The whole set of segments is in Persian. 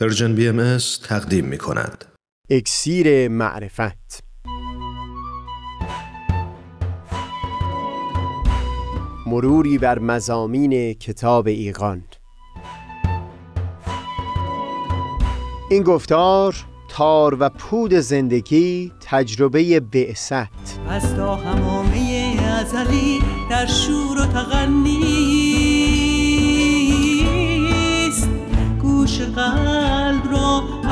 Persian BMS تقدیم می کند. اکسیر معرفت. مروری بر مضامین کتاب ایقان این گفتار تار و پود زندگی تجربه بعثت. از تا حمامه ازلی در شور و تغنیست. گوش قلب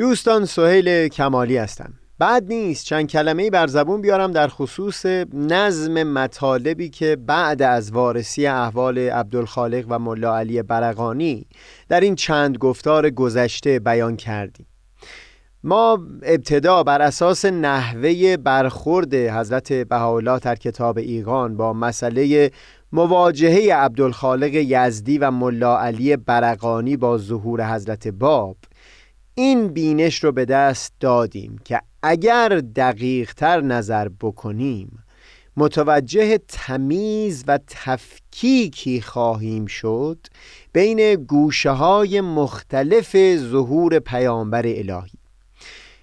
دوستان سهیل کمالی هستم. بعد نیست چند کلمه بر زبون بیارم در خصوص نظم مطالبی که بعد از وارسی احوال عبدالخالق و ملا علی برقانی در این چند گفتار گذشته بیان کردیم. ما ابتدا بر اساس نحوه برخورد حضرت بهاءالله در کتاب ایقان با مسئله مواجهه عبدالخالق یزدی و ملا علی برقانی با ظهور حضرت باب این بینش رو به دست دادیم که اگر دقیق تر نظر بکنیم متوجه تمیز و تفکیکی خواهیم شد بین گوشه های مختلف ظهور پیامبر الهی.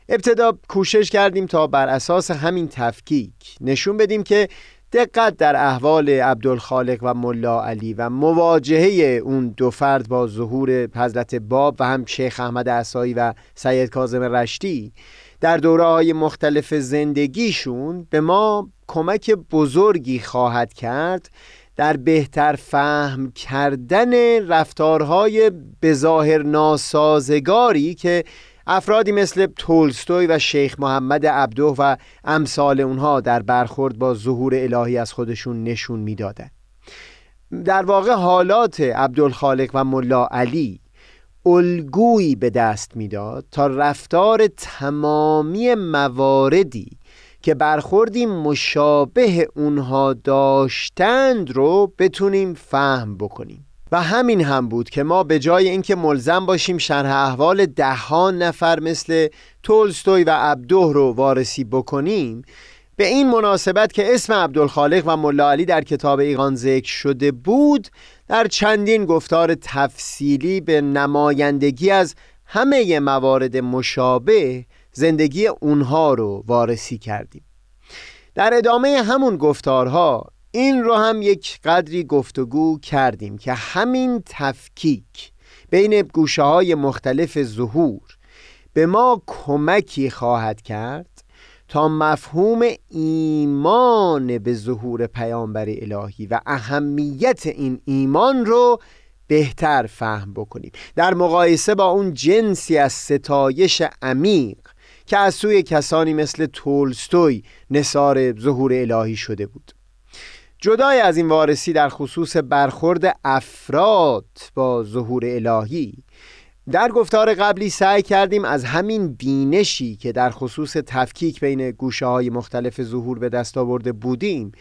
ابتدا کوشش کردیم تا بر اساس همین تفکیک نشون بدیم که دقت در احوال عبدالخالق و ملا علی و مواجهه اون دو فرد با ظهور حضرت باب و هم شیخ احمد عصایی و سید کاظم رشتی در دوره های مختلف زندگیشون به ما کمک بزرگی خواهد کرد در بهتر فهم کردن رفتارهای بظاهر ناسازگاری که افرادی مثل تولستوی و شیخ محمد عبدو و امثال اونها در برخورد با ظهور الهی از خودشون نشون می‌دادند. در واقع حالات عبدالخالق و ملا علی الگویی به دست می‌داد تا رفتار تمامی مواردی که برخوردی مشابه اونها داشتند رو بتونیم فهم بکنیم و همین هم بود که ما به جای اینکه ملزم باشیم شرح احوال دهان نفر مثل تولستوی و عبدوه رو وارسی بکنیم به این مناسبت که اسم عبدالخالق و ملا علی در کتاب ایقان ذکر شده بود در چندین گفتار تفصیلی به نمایندگی از همه موارد مشابه زندگی اونها رو وارسی کردیم. در ادامه همون گفتارها این رو هم یک قدری گفتگو کردیم که همین تفکیک بین گوشه های مختلف ظهور به ما کمکی خواهد کرد تا مفهوم ایمان به ظهور پیامبر الهی و اهمیت این ایمان رو بهتر فهم بکنیم. در مقایسه با اون جنسی از ستایش عمیق که از سوی کسانی مثل تولستوی نصار ظهور الهی شده بود. جدای از این وارسی در خصوص برخورد افراد با ظهور الهی. در گفتار قبلی سعی کردیم از همین بینشی که در خصوص تفکیک بین گوشه های مختلف ظهور به دست آورده بودیم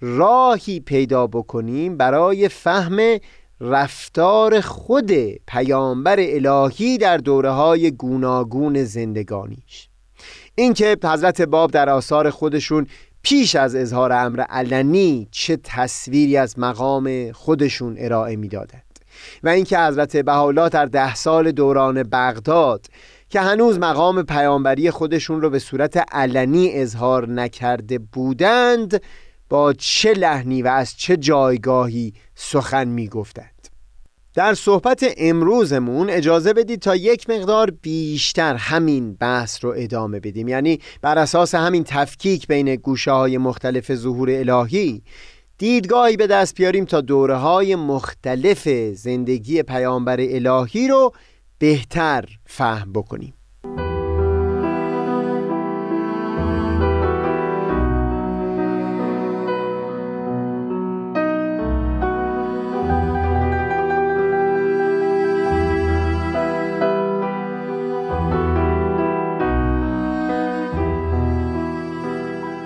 راهی پیدا بکنیم برای فهم رفتار خود پیامبر الهی در دوره های گوناگون زندگانیش. اینکه حضرت باب در آثار خودشون پیش از اظهار امر علنی چه تصویری از مقام خودشون ارائه می‌دادند. و اینکه حضرت بهاءالله در ده سال دوران بغداد که هنوز مقام پیامبری خودشون رو به صورت علنی اظهار نکرده بودند با چه لحنی و از چه جایگاهی سخن می‌گفتند. در صحبت امروزمون اجازه بدید تا یک مقدار بیشتر همین بحث رو ادامه بدیم. یعنی بر اساس همین تفکیک بین گوشه های مختلف ظهور الهی دیدگاهی به دست بیاریم تا دوره های مختلف زندگی پیامبر الهی رو بهتر فهم بکنیم.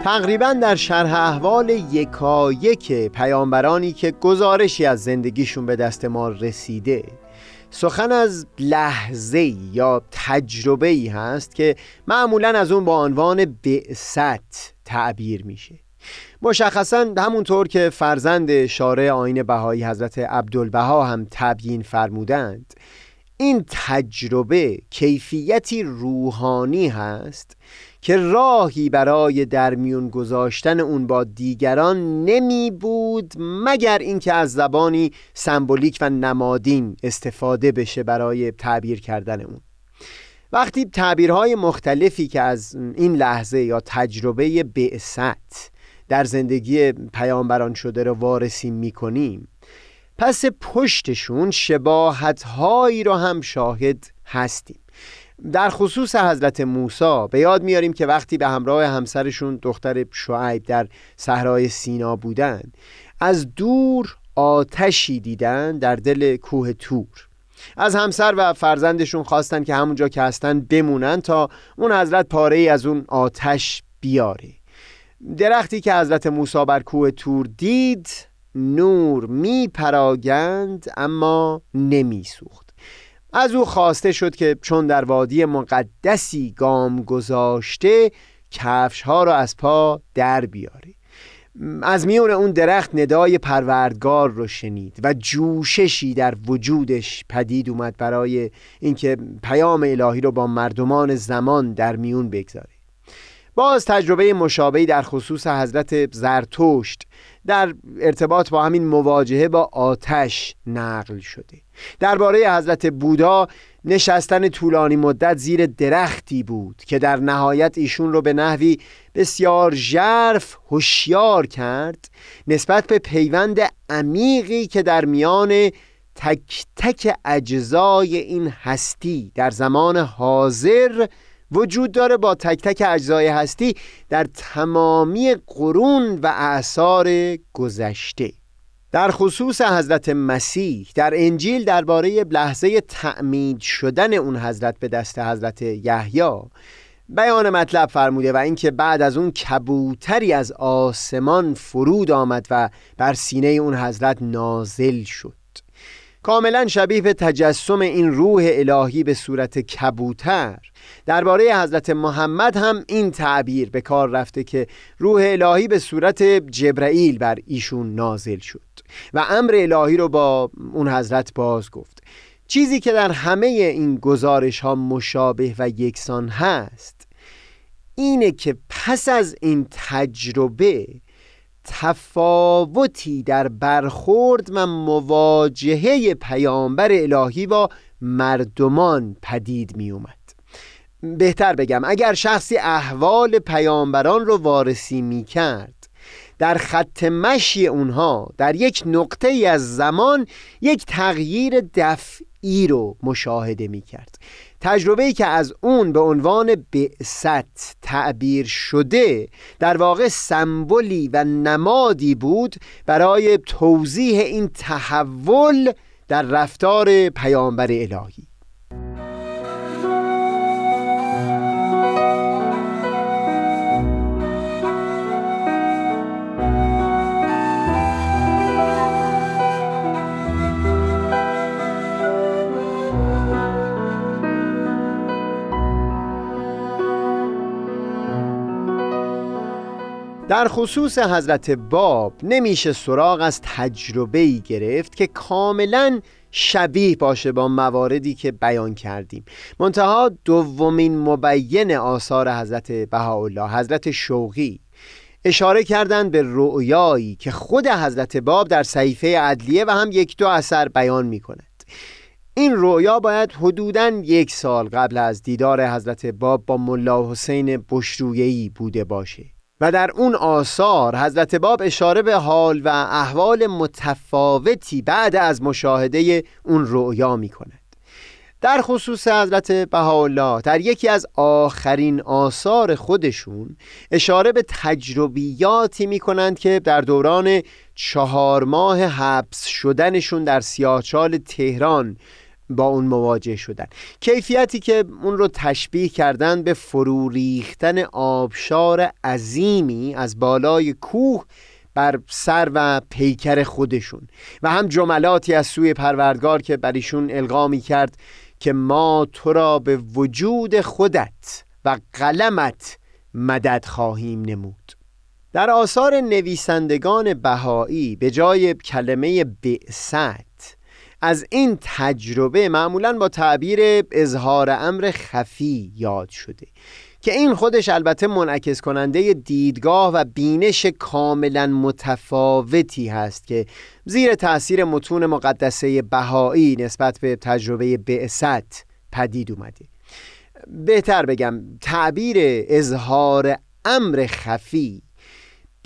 تقریبا در شرح احوال یکایک پیامبرانی که گزارشی از زندگیشون به دست ما رسیده. سخن از لحظه یا تجربه ای هست که معمولا از اون با عنوان بعثت تعبیر میشه. مشخصا همونطور که فرزند شارع آین بهایی حضرت عبدالبها هم تبیین فرمودند این تجربه کیفیتی روحانی هست که راهی برای در میون گذاشتن اون با دیگران نمی بود مگر اینکه از زبانی سمبولیک و نمادین استفاده بشه برای تعبیر کردن اون. وقتی تعبیرهای مختلفی که از این لحظه یا تجربه بعثت در زندگی پیامبران شده رو وارسی می‌کنیم پس پشتشون شباهت هایی رو هم شاهد هستیم. در خصوص حضرت موسی به یاد میاریم که وقتی به همراه همسرشون دختر شعیب در صحرای سینا بودند از دور آتشی دیدن در دل کوه تور. از همسر و فرزندشون خواستن که همونجا که هستن بمونن تا اون حضرت پاره ای از اون آتش بیاره. درختی که حضرت موسی بر کوه تور دید نور می پراگند اما نمی سوخت از او خواسته شد که چون در وادی مقدسی گام گذاشته کفش ها را از پا در بیاره. از میون اون درخت ندای پروردگار رو شنید و جوششی در وجودش پدید اومد برای اینکه پیام الهی رو با مردمان زمان در میون بگذاره. باز تجربه مشابهی در خصوص حضرت زرتشت در ارتباط با همین مواجهه با آتش نقل شده. درباره حضرت بودا نشستن طولانی مدت زیر درختی بود که در نهایت ایشون رو به نحوی بسیار ژرف هوشیار کرد نسبت به پیوند عمیقی که در میان تک تک اجزای این هستی در حاضر حاضر وجود داره با تک تک اجزای هستی در تمامی قرون و اعثار گذشته. در خصوص حضرت مسیح در انجیل درباره لحظه تعمید شدن اون حضرت به دست حضرت یحیی بیان مطلب فرموده و اینکه بعد از اون کبوتری از آسمان فرود آمد و بر سینه اون حضرت نازل شد. کاملا شبیه به تجسم این روح الهی به صورت کبوتر. درباره حضرت محمد هم این تعبیر به کار رفته که روح الهی به صورت جبرائیل بر ایشون نازل شد و امر الهی رو با اون حضرت باز گفت. چیزی که در همه این گزارش ها مشابه و یکسان هست اینه که پس از این تجربه تفاوتی در برخورد و مواجهه پیامبر الهی با مردمان پدید می اومد بهتر بگم اگر شخصی احوال پیامبران رو وارسی می کرد در خط مشی اونها در یک نقطه ای از زمان یک تغییر دفعی رو مشاهده می کرد تجربه ای که از اون به عنوان بعثت تعبیر شده در واقع سمبولی و نمادی بود برای توضیح این تحول در رفتار پیامبر الهی. در خصوص حضرت باب نمیشه سراغ از تجربه ای گرفت که کاملا شبیه باشه با مواردی که بیان کردیم. منتها دومین مبین آثار حضرت بهاءالله حضرت شوقی. اشاره کردند به رؤیایی که خود حضرت باب در صحیفه عدلیه و هم یک دو اثر بیان می کند این رویا باید حدوداً یک سال قبل از دیدار حضرت باب با ملا حسین بشرویهی بوده باشه. و در اون آثار حضرت باب اشاره به حال و احوال متفاوتی بعد از مشاهده اون رؤیا می کند در خصوص حضرت بهاءالله در یکی از آخرین آثار خودشون اشاره به تجربیاتی می کنند که در دوران چهار ماه حبس شدنشون در سیاهچال تهران با اون مواجه شدن. کیفیتی که اون رو تشبیه کردن به فرو ریختن آبشار عظیمی از بالای کوه بر سر و پیکر خودشون و هم جملاتی از سوی پروردگار که بر ایشون القا کرد که ما تو را به وجود خودت و قلمت مدد خواهیم نمود. در آثار نویسندگان بهایی به جای کلمه بعثت از این تجربه معمولا با تعبیر اظهار امر خفی یاد شده که این خودش البته منعکس کننده دیدگاه و بینش کاملا متفاوتی هست که زیر تاثیر متون مقدسه بهایی نسبت به تجربه بعثت پدید اومده. بهتر بگم تعبیر اظهار امر خفی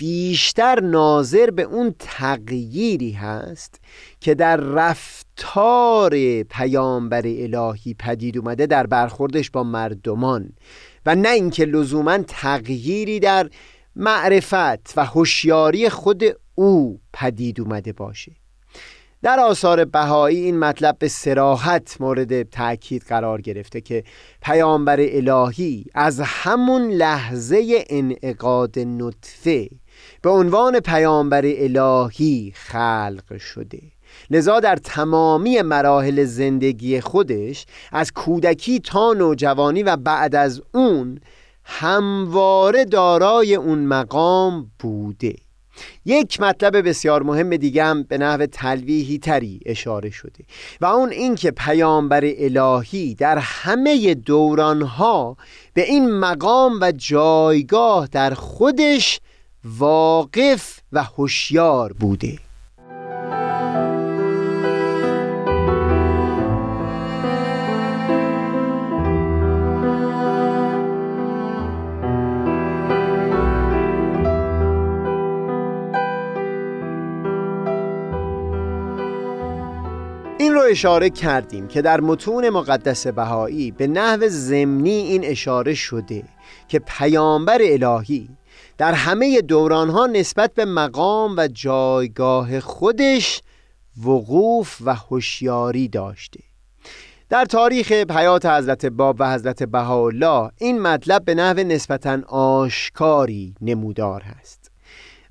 بیشتر ناظر به اون تغییری هست که در رفتار پیامبر الهی پدید اومده در برخوردش با مردمان و نه اینکه لزوما تغییری در معرفت و هوشیاری خود او پدید اومده باشه. در آثار بهایی این مطلب به سراحت مورد تأکید قرار گرفته که پیامبر الهی از همون لحظه انعقاد نطفه به عنوان پیامبر الهی خلق شده. لذا در تمامی مراحل زندگی خودش از کودکی تا نوجوانی و بعد از اون همواره دارای اون مقام بوده. یک مطلب بسیار مهم دیگه هم به نحو تلویحی تری اشاره شده و اون اینکه پیامبر الهی در همه دورانها به این مقام و جایگاه در خودش واقف و هوشیار بوده. این رو اشاره کردیم که در متون مقدس بهایی به نحو زمینی این اشاره شده که پیامبر الهی در همه دورانها نسبت به مقام و جایگاه خودش وقوف و هوشیاری داشته. در تاریخ حیات حضرت باب و حضرت بهاءالله این مطلب به نحو نسبتا آشکاری نمودار هست.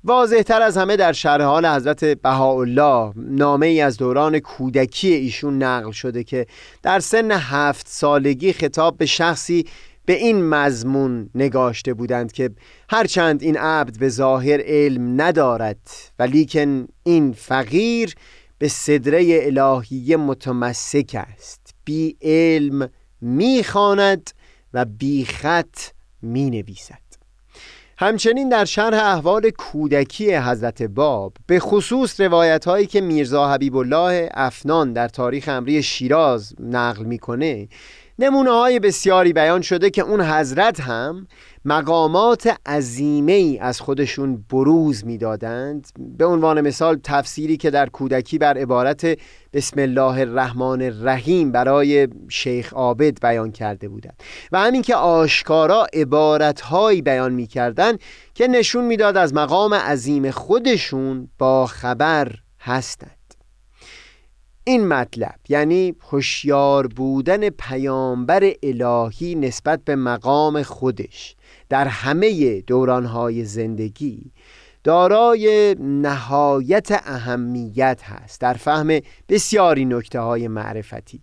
واضحتر از همه در شرح حال حضرت بهاءالله نامه ای از دوران کودکی ایشون نقل شده که در سن هفت سالگی خطاب به شخصی به این مضمون نگاشته بودند که هرچند این عبد به ظاهر علم ندارد ولیکن این فقیر به صدره الهی متمسک است. بی علم می‌خواند و بی خط می نویسد همچنین در شرح احوال کودکی حضرت باب به خصوص روایت هایی که میرزا حبیب الله افنان در تاریخ امری شیراز نقل می‌کنه نمونه های بسیاری بیان شده که اون حضرت هم مقامات عظیمه از خودشون بروز می‌دادند. به عنوان مثال تفسیری که در کودکی بر عبارت بسم الله الرحمن الرحیم برای شیخ عابد بیان کرده بودند. و همین که آشکارا عبارتهایی بیان می‌کردند که نشون می‌داد از مقام عظیم خودشون با خبر هستند. این مطلب یعنی هوشیار بودن پیامبر الهی نسبت به مقام خودش در همه دورانهای زندگی دارای نهایت اهمیت هست در فهم بسیاری نکته های معرفتی.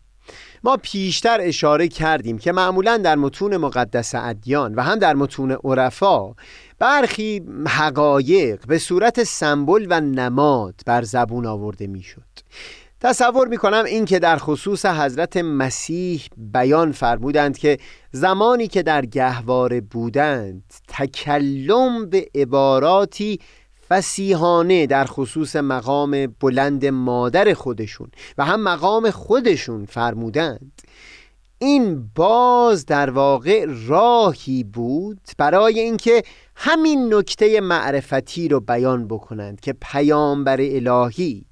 ما پیشتر اشاره کردیم که معمولا در متون مقدس ادیان و هم در متون عرفا برخی حقایق به صورت سمبل و نماد بر زبون آورده می‌شد. تصور می کنم این که در خصوص حضرت مسیح بیان فرمودند که زمانی که در گهواره بودند تکلم به عباراتی فسیحانه در خصوص مقام بلند مادر خودشون و هم مقام خودشون فرمودند. این باز در واقع راهی بود برای اینکه همین نکته معرفتی رو بیان بکنند که پیامبر الهی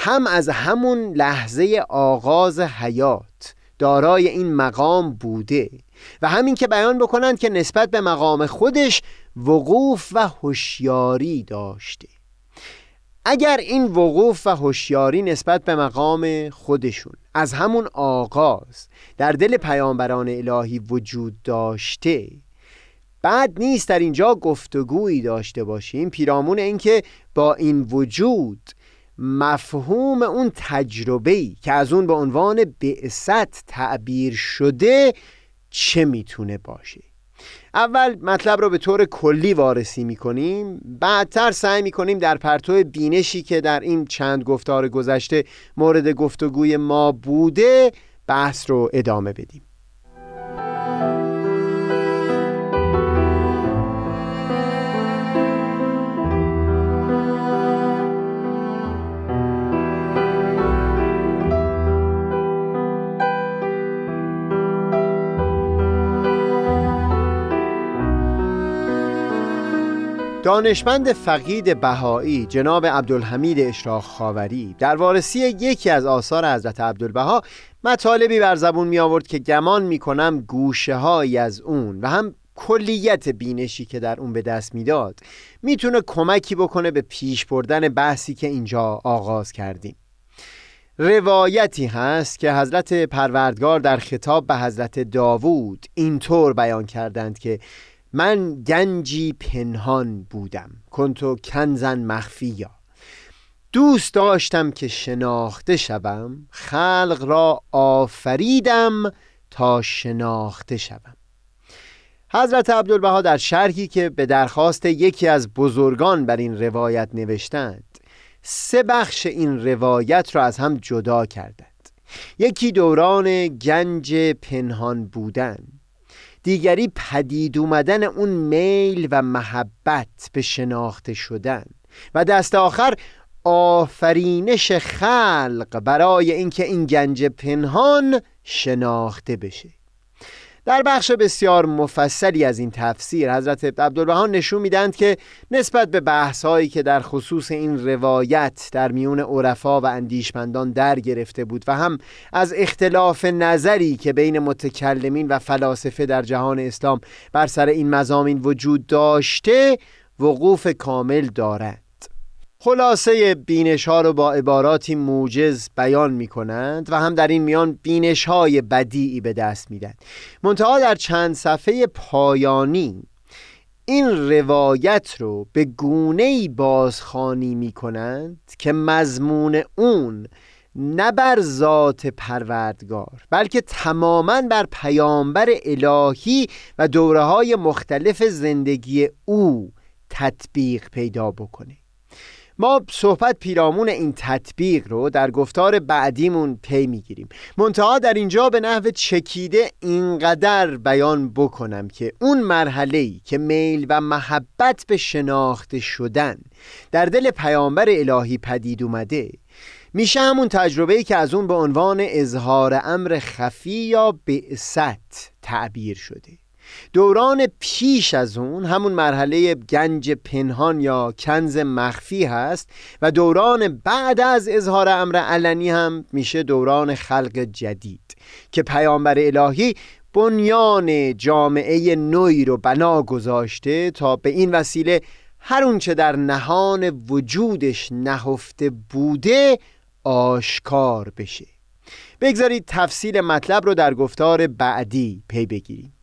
هم از همون لحظه آغاز حیات دارای این مقام بوده و همین که بیان بکنند که نسبت به مقام خودش وقوف و هوشیاری داشته. اگر این وقوف و هوشیاری نسبت به مقام خودشون از همون آغاز در دل پیامبران الهی وجود داشته بعد نیست در اینجا گفتگویی داشته باشیم. پیرامون اینکه با این وجود مفهوم اون تجربه‌ای که از اون به عنوان بعثت تعبیر شده چه می‌تونه باشه؟ اول مطلب رو به طور کلی وارسی می‌کنیم بعدتر سعی می‌کنیم در پرتو بینشی که در این چند گفتار گذشته مورد گفتگوی ما بوده بحث رو ادامه بدیم. دانشمند فقید بهایی جناب عبدالحمید اشراق خاوری در وارسی یکی از آثار حضرت عبدالبها مطالبی بر زبون می آورد که گمان می کنم گوشه از اون و هم کلیت بینشی که در اون به دست می‌داد می‌تونه کمکی بکنه به پیش بردن بحثی که اینجا آغاز کردیم. روایتی هست که حضرت پروردگار در خطاب به حضرت داوود اینطور بیان کردند که من گنجی پنهان بودم کنتو کنزن مخفیا. دوست داشتم که شناخته شوم خلق را آفریدم تا شناخته شوم. حضرت عبدالبها در شرحی که به درخواست یکی از بزرگان بر این روایت نوشتند سه بخش این روایت را از هم جدا کردند. یکی دوران گنج پنهان بودن. دیگری پدید اومدن اون میل و محبت به شناخته شدن و دست آخر آفرینش خلق برای اینکه این گنج پنهان شناخته بشه. در بخش بسیار مفصلی از این تفسیر حضرت عبدالبهان نشون میدند که نسبت به بحثهایی که در خصوص این روایت در میون عرفا و اندیشمندان در گرفته بود و هم از اختلاف نظری که بین متکلمین و فلاسفه در جهان اسلام بر سر این مزامین وجود داشته وقوف کامل دارد. خلاصه بینش ها رو با عباراتی موجز بیان می کنند و هم در این میان بینش های بدیعی به دست میدن منتها در چند صفحه پایانی این روایت رو به گونه بازخانی می کنند که مضمون اون نه بر ذات پروردگار بلکه تماما بر پیامبر الهی و دوره های مختلف زندگی او تطبیق پیدا بکنه. ما صحبت پیرامون این تطبیق رو در گفتار بعدیمون پی می‌گیریم. منتها در اینجا به نحو چکیده اینقدر بیان بکنم که اون مرحله که میل و محبت به شناخته شدن در دل پیامبر الهی پدید اومده میشه همون تجربه که از اون به عنوان اظهار امر خفی یا بعثت تعبیر شده. دوران پیش از اون همون مرحله گنج پنهان یا کنز مخفی هست و دوران بعد از اظهار امر علنی هم میشه دوران خلق جدید که پیامبر الهی بنیان جامعه نوی رو بنا گذاشته تا به این وسیله هر اونچه در نهان وجودش نهفته بوده آشکار بشه. بگذارید تفصیل مطلب رو در گفتار بعدی پی بگیریم.